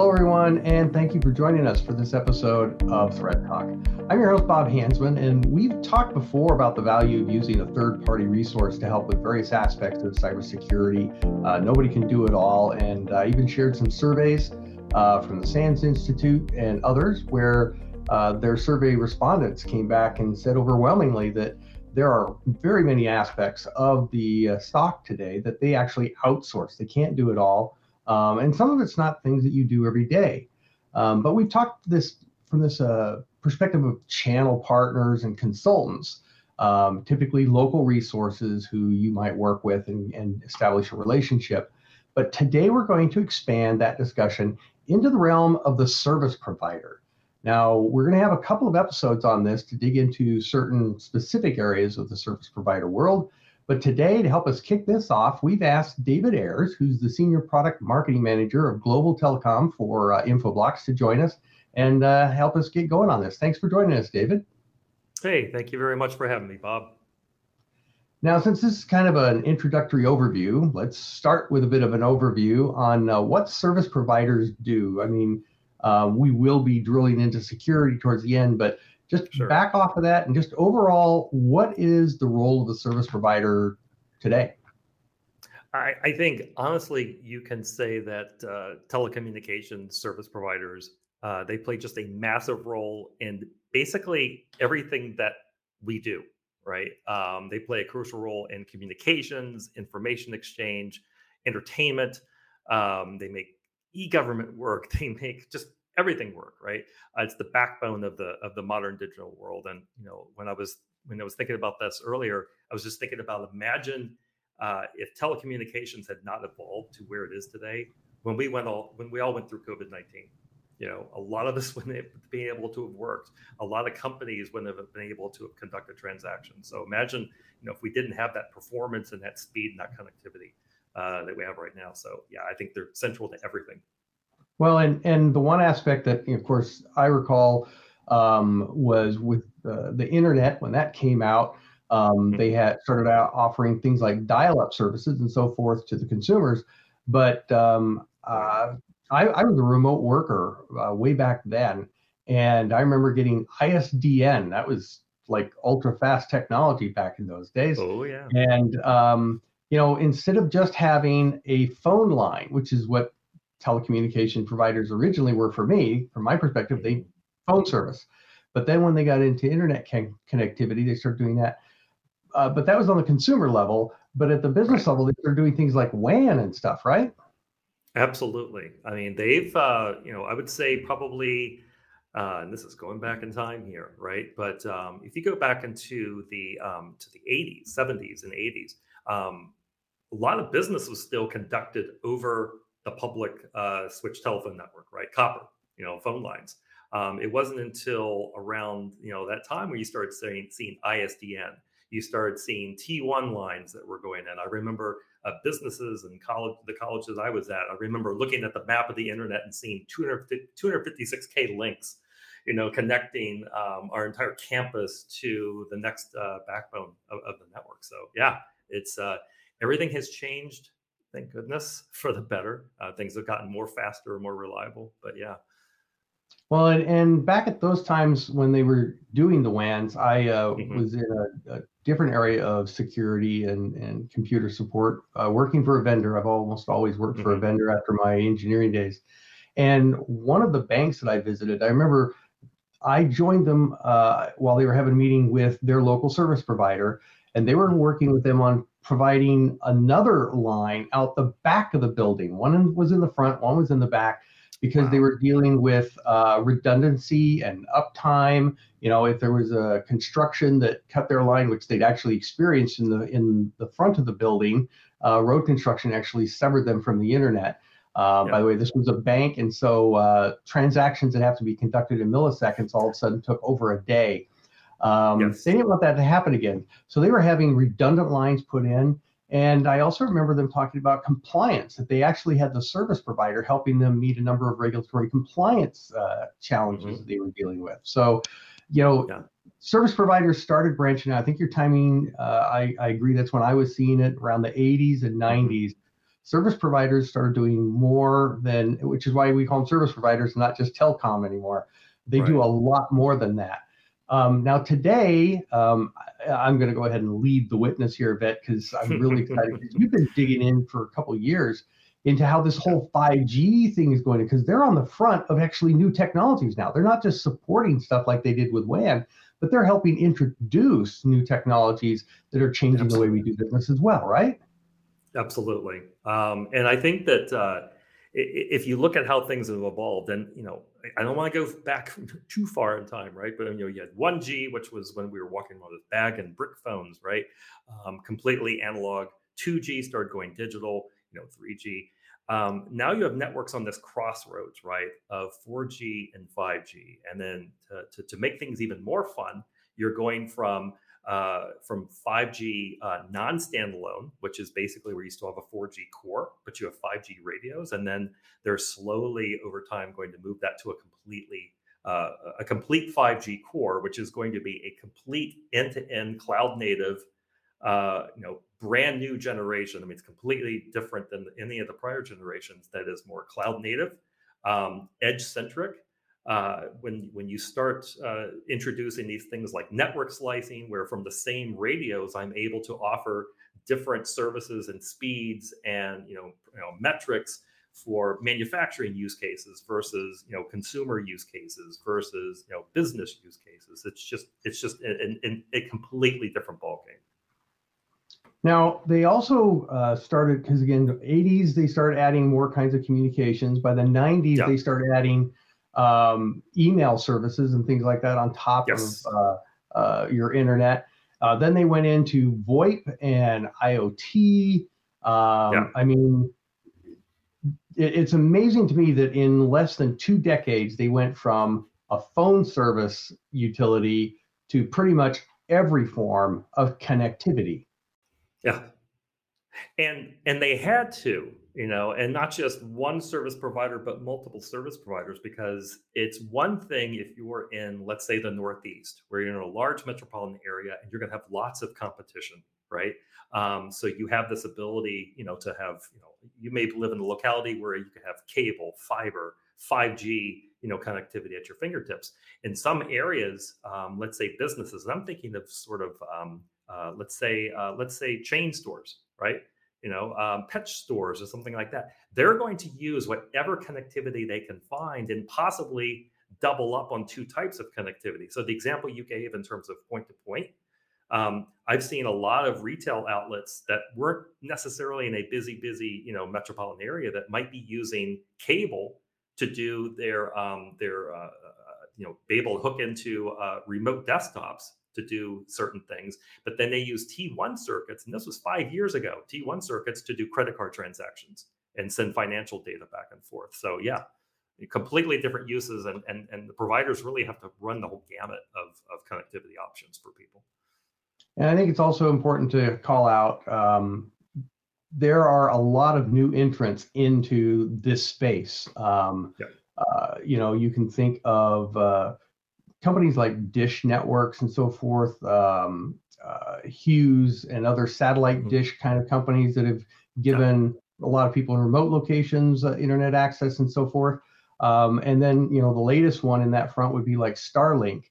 Hello, everyone, and thank you for joining us for this episode of ThreatTalk. I'm your host, Bob Hansmann, and we've talked before about the value of using a third party resource to help with various aspects of cybersecurity. Uh, nobody can do it all, and uh, even shared some surveys uh, from the SANS Institute and others where uh, their survey respondents came back and said overwhelmingly that there are very many aspects of the uh, SOC today that they actually outsource. They can't do it all. Um, and some of it's not things that you do every day. Um, but we've talked this from this uh, perspective of channel partners and consultants, um, typically local resources who you might work with and, and establish a relationship. But today we're going to expand that discussion into the realm of the service provider. Now, we're going to have a couple of episodes on this to dig into certain specific areas of the service provider world. But today, to help us kick this off, we've asked David Ayers, who's the Senior Product Marketing Manager of Global Telecom for uh, Infoblox, to join us and uh, help us get going on this. Thanks for joining us, David. Hey, thank you very much for having me, Bob. Now, since this is kind of an introductory overview, let's start with a bit of an overview on uh, what service providers do. I mean, uh, we will be drilling into security towards the end, but just sure. back off of that and just overall, what is the role of the service provider today? I, I think honestly, you can say that uh, telecommunications service providers uh, they play just a massive role in basically everything that we do. Right? Um, they play a crucial role in communications, information exchange, entertainment. Um, they make e-government work. They make just everything work, right? Uh, it's the backbone of the of the modern digital world. And you know, when I was when I was thinking about this earlier, I was just thinking about imagine uh, if telecommunications had not evolved to where it is today. When we went all when we all went through COVID nineteen, you know, a lot of us wouldn't have been able to have worked. A lot of companies wouldn't have been able to have conducted transactions. So imagine, you know, if we didn't have that performance and that speed and that connectivity uh, that we have right now. So yeah, I think they're central to everything. Well, and and the one aspect that, of course, I recall um, was with uh, the internet when that came out. Um, mm-hmm. they had started out offering things like dial-up services and so forth to the consumers. But um, uh, I, I, was a remote worker uh, way back then, and I remember getting ISDN. That was like ultra fast technology back in those days. Oh yeah. And um, you know, instead of just having a phone line, which is what telecommunication providers originally were for me, from my perspective, they phone service. But then when they got into internet con- connectivity, they started doing that. Uh, but that was on the consumer level. But at the business level, they started doing things like WAN and stuff, right? Absolutely. I mean, they've, uh, you know, I would say probably, uh, and this is going back in time here, right? But um, if you go back into the um, to the 80s, 70s, and 80s, um, a lot of business was still conducted over the public uh, switch telephone network, right? Copper, you know, phone lines. Um, it wasn't until around you know that time where you started seeing, seeing ISDN. You started seeing T1 lines that were going in. I remember uh, businesses and college, the colleges I was at. I remember looking at the map of the internet and seeing 256k links, you know, connecting um, our entire campus to the next uh, backbone of, of, the network. So yeah, it's uh, everything has changed thank goodness for the better. Uh, things have gotten more faster, more reliable. But yeah. Well, and, and back at those times when they were doing the WANs, I uh, mm-hmm. was in a, a, different area of security and, and computer support, uh, working for a vendor. I've almost always worked mm-hmm. for a mm-hmm. vendor after my engineering days. And one of the banks that I visited, I remember I joined them uh, while they were having a meeting with their local service provider, and they were working with them on providing another line out the back of the building. One was in the front, one was in the back, because wow. they were dealing with uh, redundancy and uptime. You know, if there was a construction that cut their line, which they'd actually experienced in the in the front of the building, uh, road construction actually severed them from the internet. Uh, By the way, this was a bank, and so uh, transactions that have to be conducted in milliseconds all of a sudden took over a day. Um, yes. They didn't want that to happen again. So they were having redundant lines put in. And I also remember them talking about compliance, that they actually had the service provider helping them meet a number of regulatory compliance uh, challenges mm-hmm. that they were dealing with. So, you know, yeah. service providers started branching out. I think your timing, uh, I, I agree, that's when I was seeing it around the 80s and 90s. Mm-hmm. service providers started doing more than, which is why we call them service providers, not just telecom anymore. They right. do a lot more than that. Um, now today, um, I, am going to go ahead and lead the witness here a bit because I'm really excited. You've been digging in for a couple years into how this whole 5G thing is going because they're on the front of actually new technologies now. They're not just supporting stuff like they did with WAN, but they're helping introduce new technologies that are changing Absolutely. the way we do business as well, right? Absolutely. Um, and I think that uh, if you look at how things have evolved, and you know, I don't want to go back too far in time, right? But you know, you had 1G, which was when we were walking around with bag and brick phones, right? Um, completely analog. 2G started going digital you know 3G. Um, now you have networks on this crossroads, right, of 4G and 5G, and then to, to, to make things even more fun, you're going from uh, from 5G uh, non-standalone, which is basically where you still have a 4G core, but you have 5G radios, and then they're slowly over time going to move that to a completely uh, a complete 5G core, which is going to be a complete end-to-end cloud native uh, you know, brand new generation. I mean, it's completely different than any of the prior generations. That is more cloud native, um, edge centric. Uh, when when you start uh, introducing these things like network slicing, where from the same radios I'm able to offer different services and speeds and you know, you know metrics for manufacturing use cases versus you know consumer use cases versus you know business use cases. It's just it's just a, a, a completely different ballgame. Now they also uh, started because again, the 80s they started adding more kinds of communications. By the 90s yeah. they started adding um, email services and things like that on top yes. of uh, uh, your internet. Uh, then they went into VoIP and IoT. Um, yeah. I mean, it, it's amazing to me that in less than two decades they went from a phone service utility to pretty much every form of connectivity. Yeah. And and they had to, you know, and not just one service provider, but multiple service providers, because it's one thing if you're in, let's say, the Northeast, where you're in a large metropolitan area and you're going to have lots of competition, right? Um, so you have this ability, you know, to have, you know, you may live in a locality where you can have cable, fiber, 5G, you know, connectivity at your fingertips. In some areas, um, let's say businesses, and I'm thinking of sort of um, uh, let's say uh, let's say chain stores, right? You know, um, pet stores or something like that. They're going to use whatever connectivity they can find and possibly double up on two types of connectivity. So the example you gave in terms of point to point, um, I've seen a lot of retail outlets that weren't necessarily in a busy, busy, you know, metropolitan area that might be using cable to do their um, their uh, uh you know be able to hook into uh, remote desktops to do certain things. But then they use T1 circuits, and this was five years ago, T1 circuits to do credit card transactions and send financial data back and forth. So yeah, completely different uses and and, and the providers really have to run the whole gamut of, of connectivity options for people. And I think it's also important to call out um, there are a lot of new entrants into this space. Um, yeah. uh, you know, you can think of uh, companies like Dish Networks and so forth, um, uh, Hughes and other satellite mm-hmm. dish kind of companies that have given yeah. a lot of people in remote locations uh, internet access and so forth. Um, and then, you know, the latest one in that front would be like Starlink.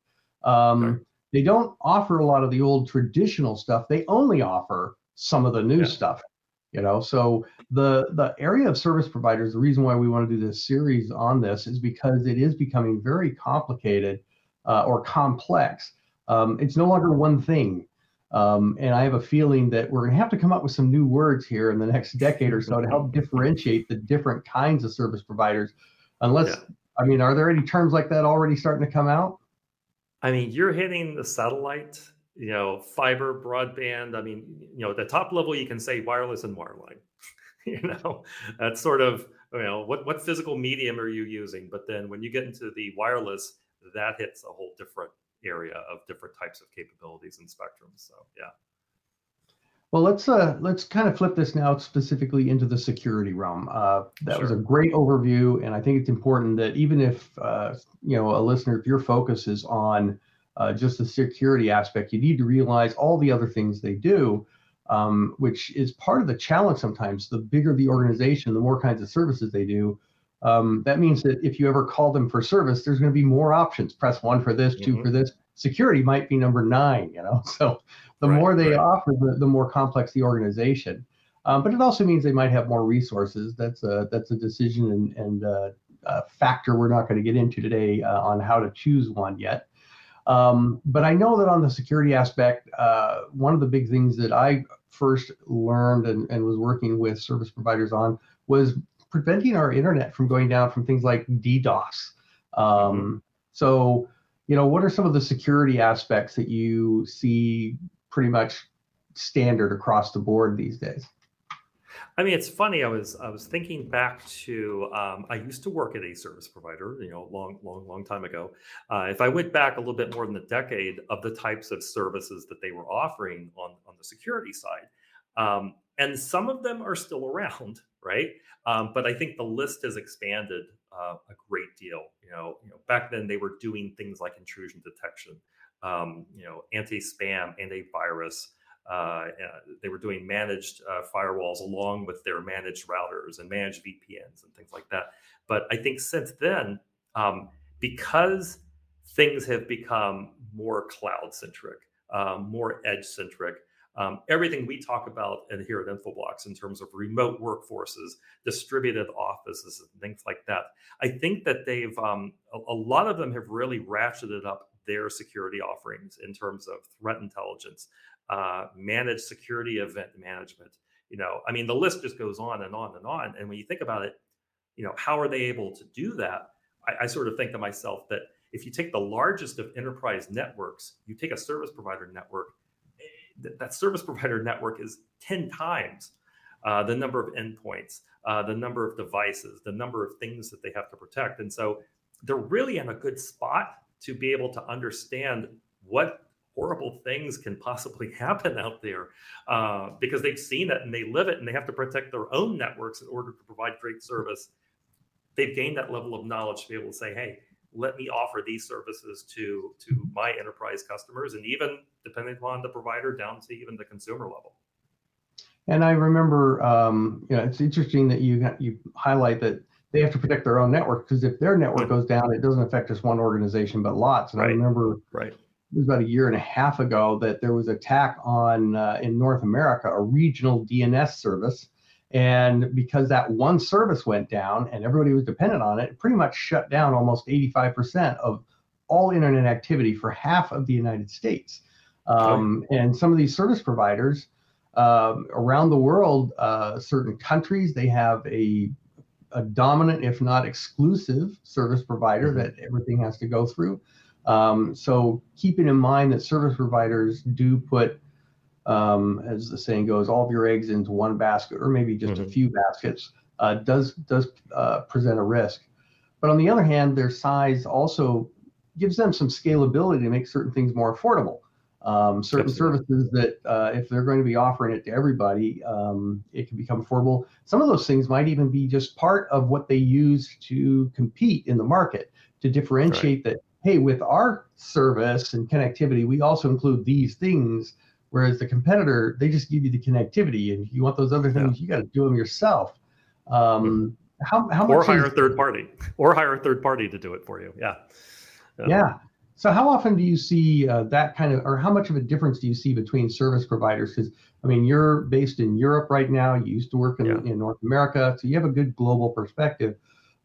Um. They don't offer a lot of the old traditional stuff. They only offer some of the new yeah. stuff. You know, so the the area of service providers. The reason why we want to do this series on this is because it is becoming very complicated uh, or complex. Um, it's no longer one thing. Um, and I have a feeling that we're going to have to come up with some new words here in the next decade or so to help differentiate the different kinds of service providers. Unless, yeah. I mean, are there any terms like that already starting to come out? I mean, you're hitting the satellite, you know, fiber, broadband. I mean, you know, at the top level, you can say wireless and wireline. you know, that's sort of, you know, what, what physical medium are you using? But then when you get into the wireless, that hits a whole different area of different types of capabilities and spectrums. So yeah. Well, let's uh, let's kind of flip this now specifically into the security realm. Uh, that sure. was a great overview, and I think it's important that even if uh, you know a listener, if your focus is on uh, just the security aspect, you need to realize all the other things they do. um, which is part of the challenge sometimes. The bigger the organization, the more kinds of services they do. Um, that means that if you ever call them for service, there's going to be more options. Press one for this, 2 mm-hmm. for this. Security might be number nine, you know. So the right, more they right. offer, the, the more complex the organization. Um, but it also means they might have more resources. That's a that's a decision and, and uh, a factor we're not going to get into today uh, on how to choose one yet. Um, but I know that on the security aspect, uh, one of the big things that I first learned and, and was working with service providers on was preventing our internet from going down from things like DDoS. Um, mm-hmm. So, you know, what are some of the security aspects that you see pretty much standard across the board these days? I mean, it's funny. I was I was thinking back to um, I used to work at a service provider, you know, long, long, long time ago. Uh, if I went back a little bit more than a decade of the types of services that they were offering on on the security side, um, and some of them are still around, right? Um, but I think the list has expanded uh, a great deal. You know, you know, back then they were doing things like intrusion detection, um, you know, anti-spam, antivirus. Uh, they were doing managed uh, firewalls along with their managed routers and managed VPNs and things like that. But I think since then, um, because things have become more cloud centric, um, more edge centric, um, everything we talk about in, here at Infoblox in terms of remote workforces, distributed offices, and things like that. I think that they've um, a, a, lot of them have really ratcheted up their security offerings in terms of threat intelligence, uh, managed security event management. You know, I mean, the list just goes on and on and on. And when you think about it, you know, how are they able to do that? I, I sort of think to myself that if you take the largest of enterprise networks, you take a service provider network, that service provider network is 10 times uh, the number of endpoints, uh, the number of devices, the number of things that they have to protect. And so they're really in a good spot to be able to understand what horrible things can possibly happen out there uh, because they've seen it and they live it and they have to protect their own networks in order to provide great service. They've gained that level of knowledge to be able to say, hey, let me offer these services to to my enterprise customers and even depending upon the provider down to even the consumer level. And I remember, um, you know, it's interesting that you you highlight that they have to protect their own network because if their network goes down, it doesn't affect just one organization but lots. And right. I remember right it was about a year and a half ago that there was an attack on uh, in North America a regional DNS service, and because that one service went down and everybody was dependent on it, it pretty much shut down almost 85% of all internet activity for half of the United States. Um, and some of these service providers um, around the world, uh, certain countries, they have a, a dominant, if not exclusive, service provider mm-hmm. that everything has to go through. Um, so keeping in mind that service providers do put, um, as the saying goes, all of your eggs into one basket or maybe just mm-hmm. a few baskets uh, does does uh, present a risk. But on the other hand, their size also gives them some scalability to make certain things more affordable. Um, certain Absolutely. services that uh, if they're going to be offering it to everybody, um, it can become affordable. Some of those things might even be just part of what they use to compete in the market to differentiate right. that hey, with our service and connectivity, we also include these things. Whereas the competitor, they just give you the connectivity, and you want those other things, yeah. you got to do them yourself. Um, mm-hmm. how, how or hire is, a third party, or hire a third party to do it for you. Yeah. Yeah. yeah. So how often do you see uh, that kind of, or how much of a difference do you see between service providers? Because I mean, you're based in Europe right now. You used to work in, yeah. in North America, so you have a good global perspective.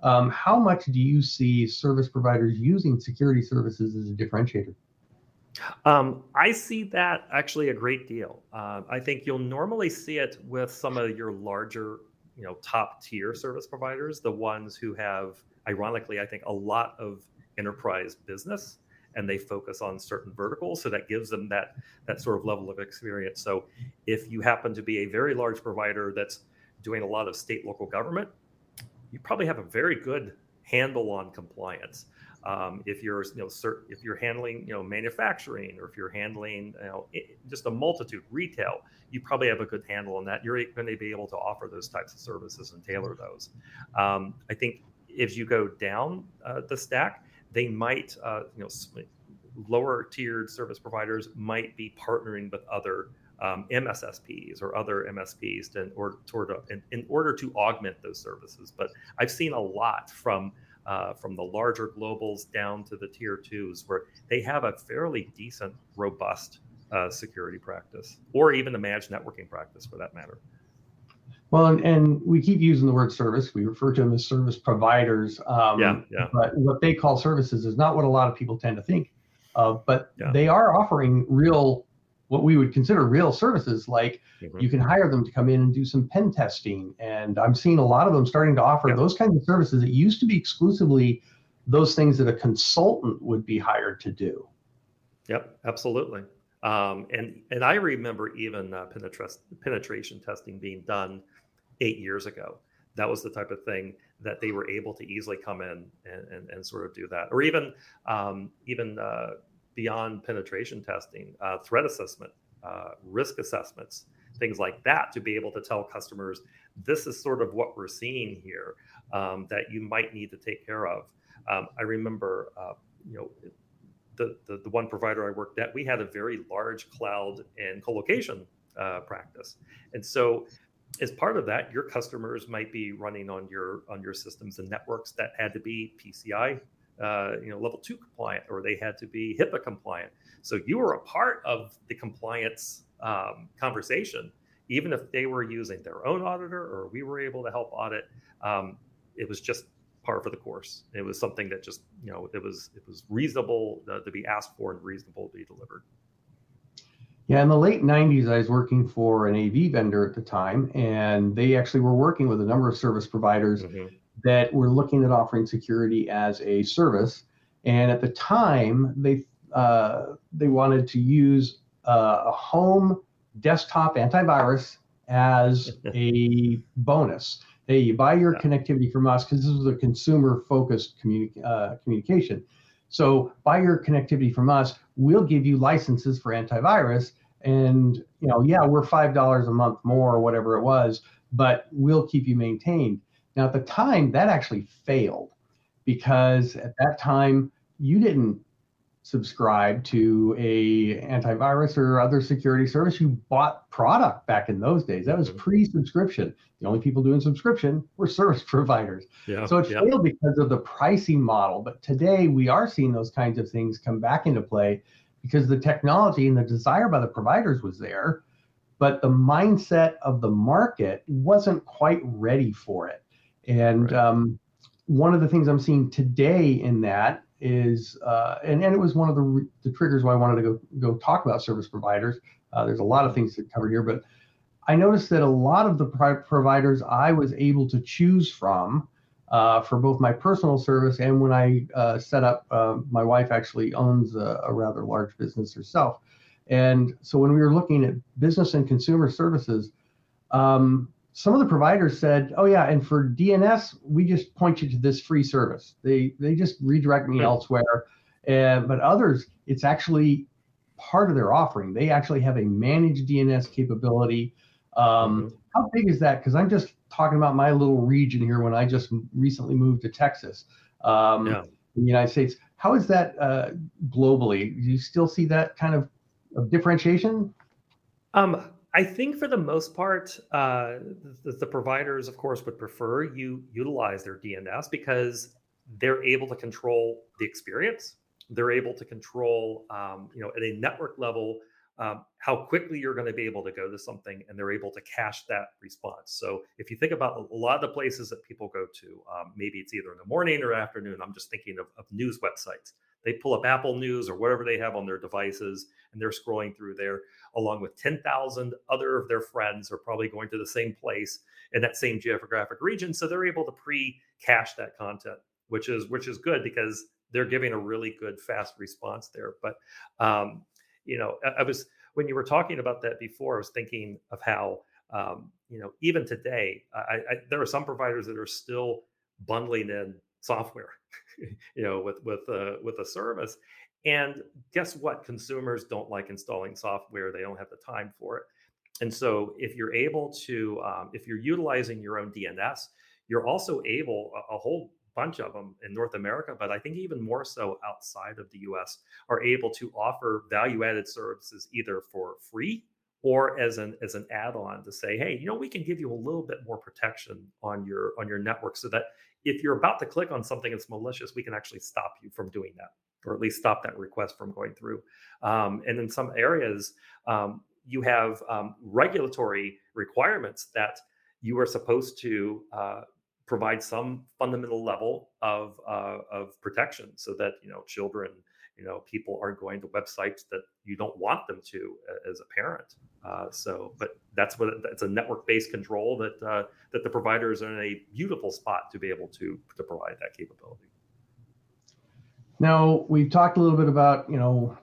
Um, how much do you see service providers using security services as a differentiator? Um, I see that actually a great deal. Uh, I think you'll normally see it with some of your larger, you know, top tier service providers, the ones who have, ironically, I think a lot of enterprise business and they focus on certain verticals. So that gives them that that sort of level of experience. So if you happen to be a very large provider that's doing a lot of state local government you probably have a very good handle on compliance. Um, if you're you know cert, if you're handling you know manufacturing or if you're handling you know just a multitude retail you probably have a good handle on that. You're going to be able to offer those types of services and tailor those. Um, i think if you go down uh, the stack they might uh, you know lower tiered service providers might be partnering with other um, MSSPs or other MSPs to, in, order, to, in, in, order to augment those services. But I've seen a lot from uh, from the larger globals down to the tier twos where they have a fairly decent, robust uh, security practice, or even the managed networking practice for that matter. Well, and, and, we keep using the word service. We refer to them as service providers. Um, yeah, yeah. But what they call services is not what a lot of people tend to think of. But yeah. they are offering real, what we would consider real services. Like mm-hmm. you can hire them to come in and do some pen testing, and I'm seeing a lot of them starting to offer yeah. those kinds of services. It used to be exclusively those things that a consultant would be hired to do. Yep, absolutely. Um, and and I remember even uh, penetration testing being done eight years ago. That was the type of thing that they were able to easily come in and, and, and sort of do that, or even um, even uh, beyond penetration testing, uh, threat assessment, uh, risk assessments, things like that, to be able to tell customers this is sort of what we're seeing here um, that you might need to take care of. Um, I remember, uh, you know, the, the, the one provider I worked at, we had a very large cloud and colocation uh, practice, and so as part of that, your customers might be running on your on your systems and networks that had to be PCI, uh, you know, level two compliant, or they had to be HIPAA compliant. So you were a part of the compliance um, conversation, even if they were using their own auditor or we were able to help audit. Um, it was just par for the course. It was something that just you know it was it was reasonable uh, to be asked for and reasonable to be delivered. Yeah, in the late 90s, I was working for an AV vendor at the time, and they actually were working with a number of service providers mm-hmm. that were looking at offering security as a service. And at the time, they uh, they wanted to use uh, a home desktop antivirus as a bonus. Hey, you buy your yeah. connectivity from us because this was a consumer-focused communi- uh, communication. So buy your connectivity from us. We'll give you licenses for antivirus. And you know, yeah, we're five dollars a month more or whatever it was, but we'll keep you maintained. Now at the time, that actually failed because at that time you didn't subscribe to a antivirus or other security service you bought product back in those days that was mm-hmm. pre-subscription the only people doing subscription were service providers yeah, so it yeah. failed because of the pricing model but today we are seeing those kinds of things come back into play because the technology and the desire by the providers was there but the mindset of the market wasn't quite ready for it and right. um, one of the things i'm seeing today in that is, uh, and, and it was one of the, the triggers why I wanted to go, go talk about service providers. Uh, there's a lot of things to cover here, but I noticed that a lot of the providers I was able to choose from uh, for both my personal service and when I uh, set up, uh, my wife actually owns a, a, rather large business herself. And so when we were looking at business and consumer services, um, some of the providers said, "Oh yeah, and for DNS, we just point you to this free service. They they just redirect me elsewhere." And but others, it's actually part of their offering. They actually have a managed DNS capability. Um, mm-hmm. How big is that? Because I'm just talking about my little region here. When I just recently moved to Texas, um, yeah. in the United States, how is that uh, globally? Do you still see that kind of, of differentiation? Um, I think for the most part, uh, the, the, providers, of course, would prefer you utilize their DNS because they're able to control the experience. They're able to control, um, you know, at a network level, um, how quickly you're going to be able to go to something, and they're able to cache that response. So if you think about a lot of the places that people go to, um, maybe it's either in the morning or afternoon. I'm just thinking of, of news websites. They pull up Apple News or whatever they have on their devices, and they're scrolling through there along with 10,000 other of their friends are probably going to the same place in that same geographic region. So they're able to pre-cache that content, which is which is good because they're giving a really good fast response there. But um, you know, I, I, was when you were talking about that before, I was thinking of how um, you know even today, I, I, there are some providers that are still bundling in software, you know, with with uh, with a service, and guess what? Consumers don't like installing software, they don't have the time for it. And so, if you're able to, um, if you're utilizing your own DNS, you're also able, a, a whole bunch of them in North America, but I think even more so outside of the US, are able to offer value added services either for free or as an as an add-on to say, hey, you know, we can give you a little bit more protection on your on your network so that if you're about to click on something that's malicious, we can actually stop you from doing that, or at least stop that request from going through. Um, and in some areas, um, you have um, regulatory requirements that you are supposed to uh, provide some fundamental level of uh, of protection so that you know children you know people aren't going to websites that you don't want them to as a parent. Uh, so but that's what it's a network based control that uh, that the providers are in a beautiful spot to be able to to provide that capability. Now we've talked a little bit about you know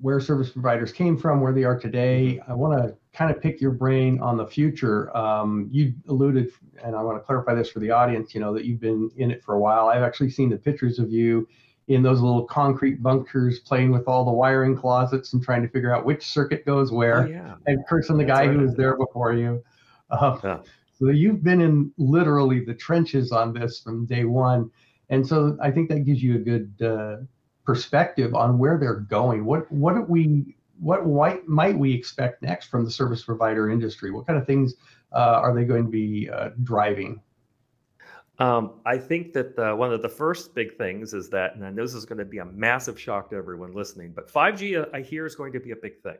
where service providers came from where they are today. Mm-hmm. i want to kind of pick your brain on the future. Um, you alluded and i want to clarify this for the audience you know that you've been in it for a while. I've actually seen the pictures of you in those little concrete bunkers playing with all the wiring closets and trying to figure out which circuit goes where oh, yeah. and cursing the That's guy right. who was there before you. Uh, yeah. So you've been in literally the trenches on this from day one. And so I think that gives you a good uh, perspective on where they're going. What what do we what might might we expect next from the service provider industry? What kind of things uh, are they going to be uh, driving? Um, I think that uh, one of the first big things is that, and I know this is going to be a massive shock to everyone listening, but 5G uh, hear is going to be a big thing.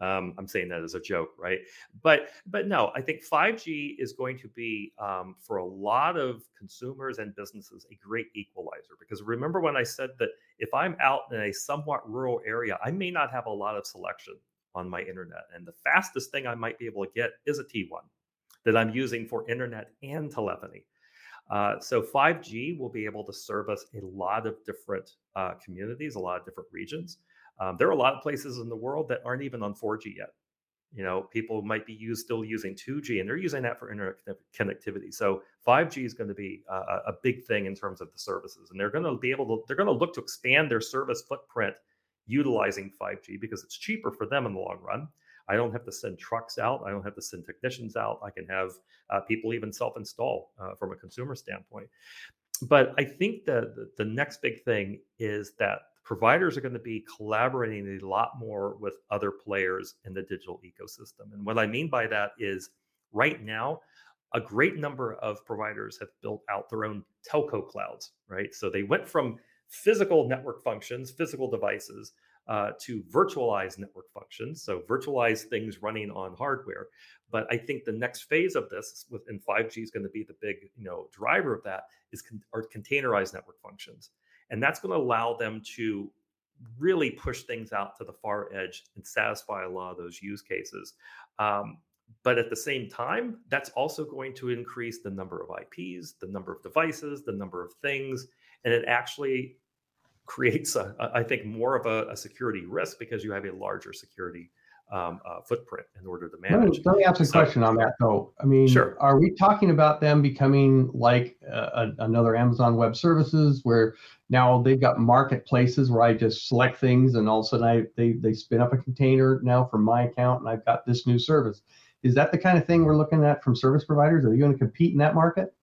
Um, I'm saying that as a joke, right? But but no, I think 5G is going to be um, for a lot of consumers and businesses a great equalizer. Because remember when I said that if I'm out in a somewhat rural area, I may not have a lot of selection on my internet, and the fastest thing I might be able to get is a T1 that I'm using for internet and telephony. Uh, so 5G will be able to service a lot of different uh, communities, a lot of different regions. Um, there are a lot of places in the world that aren't even on 4G yet. You know, people might be use, still using 2G, and they're using that for internet connectivity. So 5G is going to be a, a big thing in terms of the services, and they're going to be able to they're going to look to expand their service footprint utilizing 5G because it's cheaper for them in the long run. I don't have to send trucks out. I don't have to send technicians out. I can have uh, people even self-install uh, from a consumer standpoint. But I think the, the next big thing is that providers are going to be collaborating a lot more with other players in the digital ecosystem. And what I mean by that is right now, a great number of providers have built out their own telco clouds, right? So they went from physical network functions, physical devices, uh, to virtualize network functions, so virtualize things running on hardware. But I think the next phase of this within 5G is going to be the big, you know, driver of that is con- are containerized network functions, and that's going to allow them to really push things out to the far edge and satisfy a lot of those use cases. Um, but at the same time, that's also going to increase the number of IPs, the number of devices, the number of things, and it actually creates, a, I think, more of a, a, security risk because you have a larger security um, uh, footprint in order to manage. Let me, ask a so, question on that, though. I mean, sure. are we talking about them becoming like uh, another Amazon Web Services, where now they've got marketplaces where I just select things and all of a sudden I they they spin up a container now from my account and I've got this new service. Is that the kind of thing we're looking at from service providers? Are you going to compete in that market?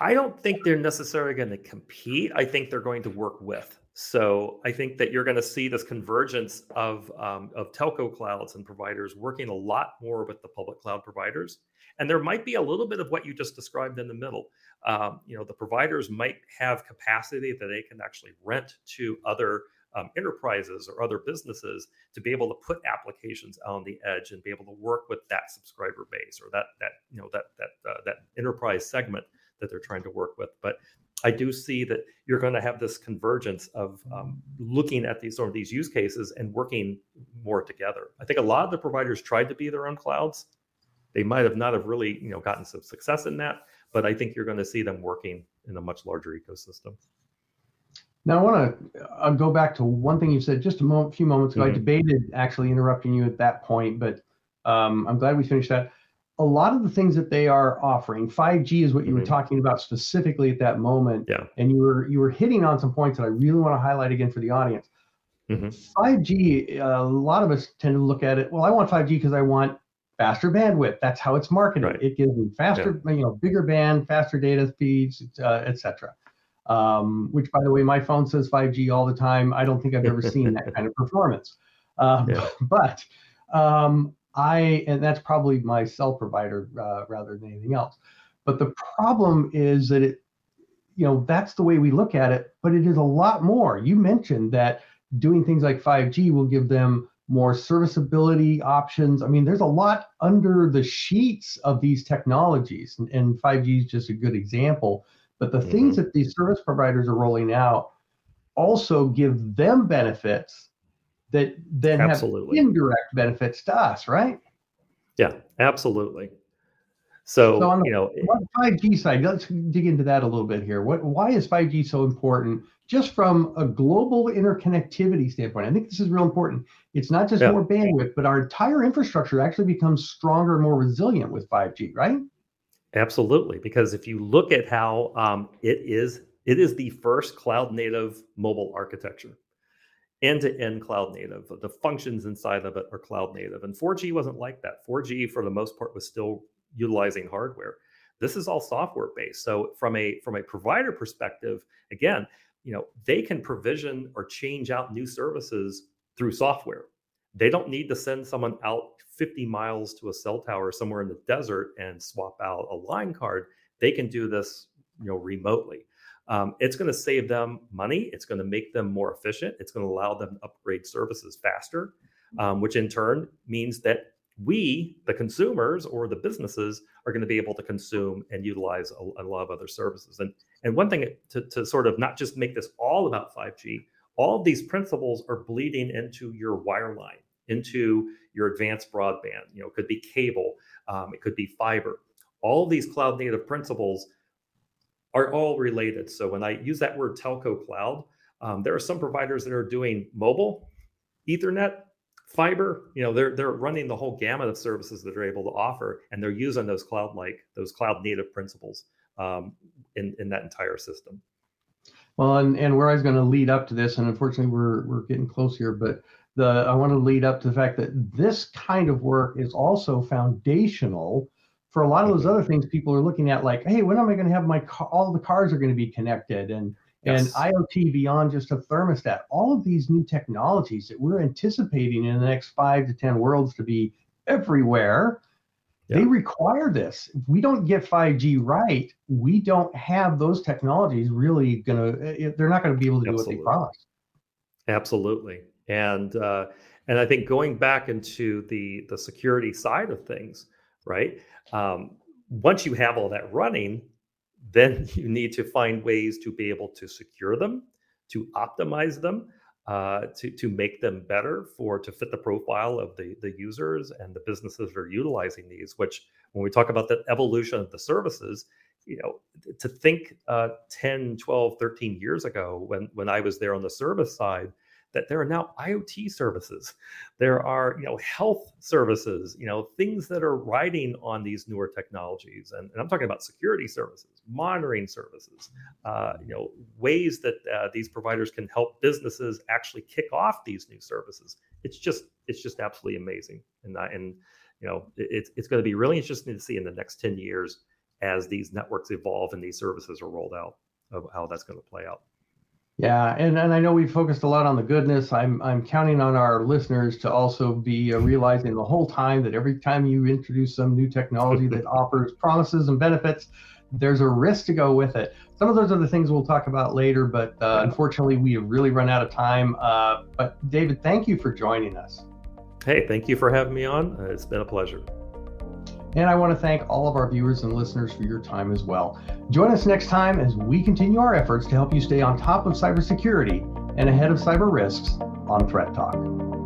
I don't think they're necessarily going to compete. I think they're going to work with. So I think that you're going to see this convergence of um, of telco clouds and providers working a lot more with the public cloud providers, and there might be a little bit of what you just described in the middle. Um, you know, the providers might have capacity that they can actually rent to other um, enterprises or other businesses to be able to put applications on the edge and be able to work with that subscriber base or that that you know that that uh, that enterprise segment that they're trying to work with. But I do see that you're going to have this convergence of um, looking at these sort of these use cases and working more together. I think a lot of the providers tried to be their own clouds. They might have not have really you know gotten some success in that, but I think you're going to see them working in a much larger ecosystem. Now I want to I'll go back to one thing you said just a moment, few moments ago. Mm-hmm. I debated actually interrupting you at that point, but um, I'm glad we finished that a lot of the things that they are offering 5g is what you mm-hmm. were talking about specifically at that moment yeah. and you were you were hitting on some points that i really want to highlight again for the audience mm-hmm. 5g uh, a lot of us tend to look at it well i want 5g because i want faster bandwidth that's how it's marketed right. it gives me faster yeah. you know bigger band faster data speeds uh, etc um, which by the way my phone says 5g all the time i don't think i've ever seen that kind of performance um, yeah. but um, I and that's probably my cell provider uh, rather than anything else. But the problem is that it, you know, that's the way we look at it. But it is a lot more. You mentioned that doing things like 5G will give them more serviceability options. I mean, there's a lot under the sheets of these technologies, and, and 5G is just a good example. But the mm-hmm. things that these service providers are rolling out also give them benefits that then absolutely. have indirect benefits to us, right? Yeah, absolutely. So, so on the, you know, 5G side, let's dig into that a little bit here. What, why is 5G so important, just from a global interconnectivity standpoint? I think this is real important. It's not just yeah. more bandwidth, but our entire infrastructure actually becomes stronger and more resilient with 5G, right? Absolutely, because if you look at how um, it is, it is the first cloud native mobile architecture end-to-end cloud native. The functions inside of it are cloud native. And 4G wasn't like that. 4G for the most part was still utilizing hardware. This is all software based. So from a from a provider perspective, again, you know, they can provision or change out new services through software. They don't need to send someone out 50 miles to a cell tower somewhere in the desert and swap out a line card. They can do this, you know, remotely. Um, it's going to save them money. It's going to make them more efficient. It's going to allow them to upgrade services faster, um, which in turn means that we, the consumers or the businesses, are going to be able to consume and utilize a, a lot of other services. And and one thing to, to sort of not just make this all about 5G, all of these principles are bleeding into your wireline, into your advanced broadband. You know, it could be cable, um, it could be fiber. All of these cloud native principles are all related. So when I use that word telco cloud, um, there are some providers that are doing mobile, Ethernet, fiber. You know, they're they're running the whole gamut of services that they're able to offer, and they're using those cloud like those cloud native principles um, in in that entire system. Well, and, and where I was going to lead up to this, and unfortunately we're we're getting close here, but the I want to lead up to the fact that this kind of work is also foundational for a lot of those other things people are looking at like hey when am i going to have my car all the cars are going to be connected and yes. and iot beyond just a thermostat all of these new technologies that we're anticipating in the next five to ten worlds to be everywhere yeah. they require this if we don't get 5g right we don't have those technologies really going to eh, eh, they're not going to be able to Absolutely. do what they promise Absolutely. And uh, and I think going back into the the security side of things, right? Um, once you have all that running, then you need to find ways to be able to secure them, to optimize them, uh, to to make them better for to fit the profile of the the users and the businesses that are utilizing these. Which when we talk about the evolution of the services, you know, to think uh, 10, 12, 13 years ago when when I was there on the service side, that there are now IoT services. There are, you know, health services, you know, things that are riding on these newer technologies. And, and I'm talking about security services, monitoring services, uh, you know, ways that uh, these providers can help businesses actually kick off these new services. It's just, it's just absolutely amazing. And, uh, and you know, it's, it's going to be really interesting to see in the next 10 years as these networks evolve and these services are rolled out of how that's going to play out. Yeah, and, and I know we focused a lot on the goodness. I'm I'm counting on our listeners to also be uh, realizing the whole time that every time you introduce some new technology that offers promises and benefits, there's a risk to go with it. Some of those are the things we'll talk about later, but uh, unfortunately, we have really run out of time. Uh, but David, thank you for joining us. Hey, thank you for having me on. Uh, it's been a pleasure. And I want to thank all of our viewers and listeners for your time as well. Join us next time as we continue our efforts to help you stay on top of cybersecurity and ahead of cyber risks on ThreatTalk.